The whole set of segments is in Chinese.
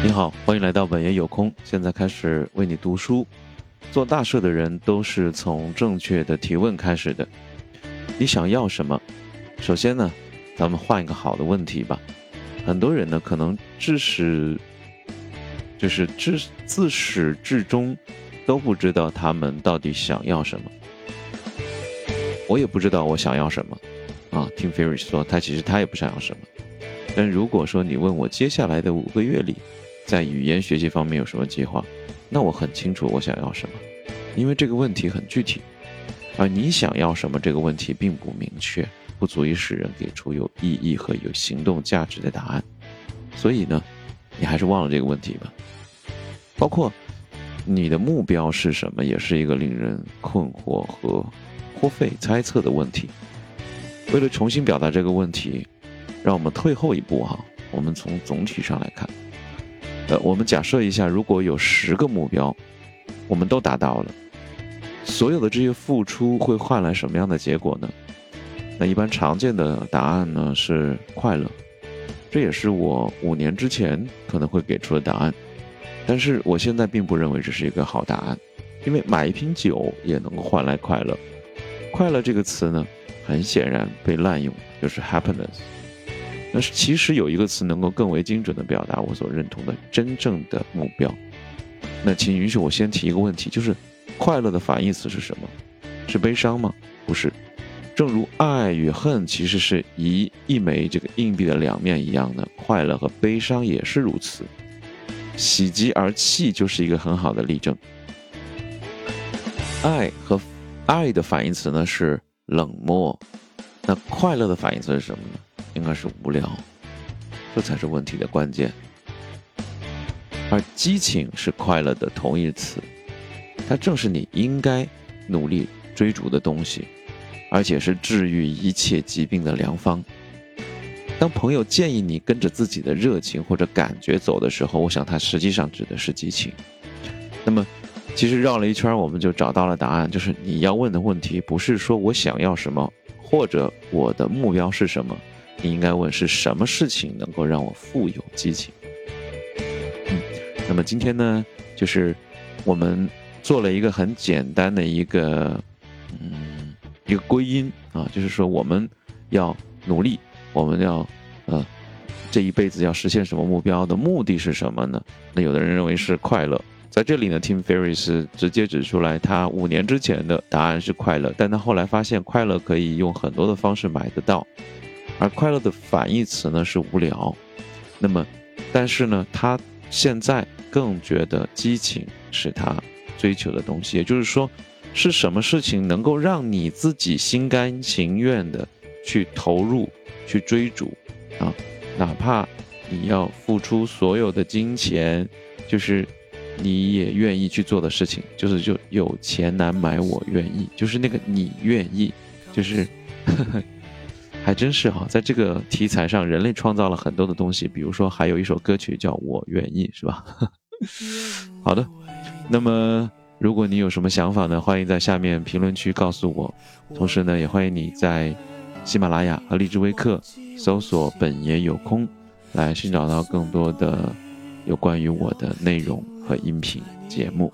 你好，欢迎来到本爷有空。现在开始为你读书。做大事的人都是从正确的提问开始的。你想要什么？首先呢，咱们换一个好的问题吧。很多人呢，可能至始就是至自始至终都不知道他们到底想要什么。我也不知道我想要什么啊。听 Ferris 说，他其实他也不想要什么。但如果说你问我接下来的五个月里，在语言学习方面有什么计划？那我很清楚我想要什么，因为这个问题很具体，而你想要什么这个问题并不明确，不足以使人给出有意义和有行动价值的答案。所以呢，你还是忘了这个问题吧。包括你的目标是什么，也是一个令人困惑和颇费猜测的问题。为了重新表达这个问题，让我们退后一步哈，我们从总体上来看。呃，我们假设一下，如果有十个目标，我们都达到了，所有的这些付出会换来什么样的结果呢？那一般常见的答案呢是快乐，这也是我五年之前可能会给出的答案。但是我现在并不认为这是一个好答案，因为买一瓶酒也能够换来快乐。快乐这个词呢，很显然被滥用，就是 happiness。但是其实有一个词能够更为精准的表达我所认同的真正的目标。那请允许我先提一个问题，就是快乐的反义词是什么？是悲伤吗？不是。正如爱与恨其实是一一枚这个硬币的两面一样的，快乐和悲伤也是如此。喜极而泣就是一个很好的例证。爱和爱的反义词呢是冷漠，那快乐的反义词是什么呢？应该是无聊，这才是问题的关键。而激情是快乐的同义词，它正是你应该努力追逐的东西，而且是治愈一切疾病的良方。当朋友建议你跟着自己的热情或者感觉走的时候，我想他实际上指的是激情。那么，其实绕了一圈，我们就找到了答案，就是你要问的问题不是说我想要什么，或者我的目标是什么。你应该问是什么事情能够让我富有激情？嗯，那么今天呢，就是我们做了一个很简单的一个，嗯，一个归因啊，就是说我们要努力，我们要呃，这一辈子要实现什么目标的目的是什么呢？那有的人认为是快乐，在这里呢，Tim Ferris 直接指出来，他五年之前的答案是快乐，但他后来发现快乐可以用很多的方式买得到。而快乐的反义词呢是无聊，那么，但是呢，他现在更觉得激情是他追求的东西，也就是说，是什么事情能够让你自己心甘情愿的去投入、去追逐啊？哪怕你要付出所有的金钱，就是你也愿意去做的事情，就是就有钱难买我愿意，就是那个你愿意，就是。呵呵还真是哈，在这个题材上，人类创造了很多的东西，比如说还有一首歌曲叫《我愿意》，是吧？好的，那么如果你有什么想法呢，欢迎在下面评论区告诉我。同时呢，也欢迎你在喜马拉雅和荔枝微课搜索“本爷有空”，来寻找到更多的有关于我的内容和音频节目。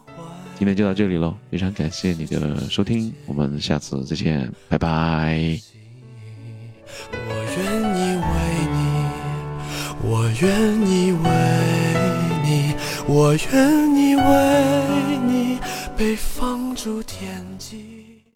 今天就到这里喽，非常感谢你的收听，我们下次再见，拜拜。我愿意为你，我愿意为你，我愿意为你被放逐天际。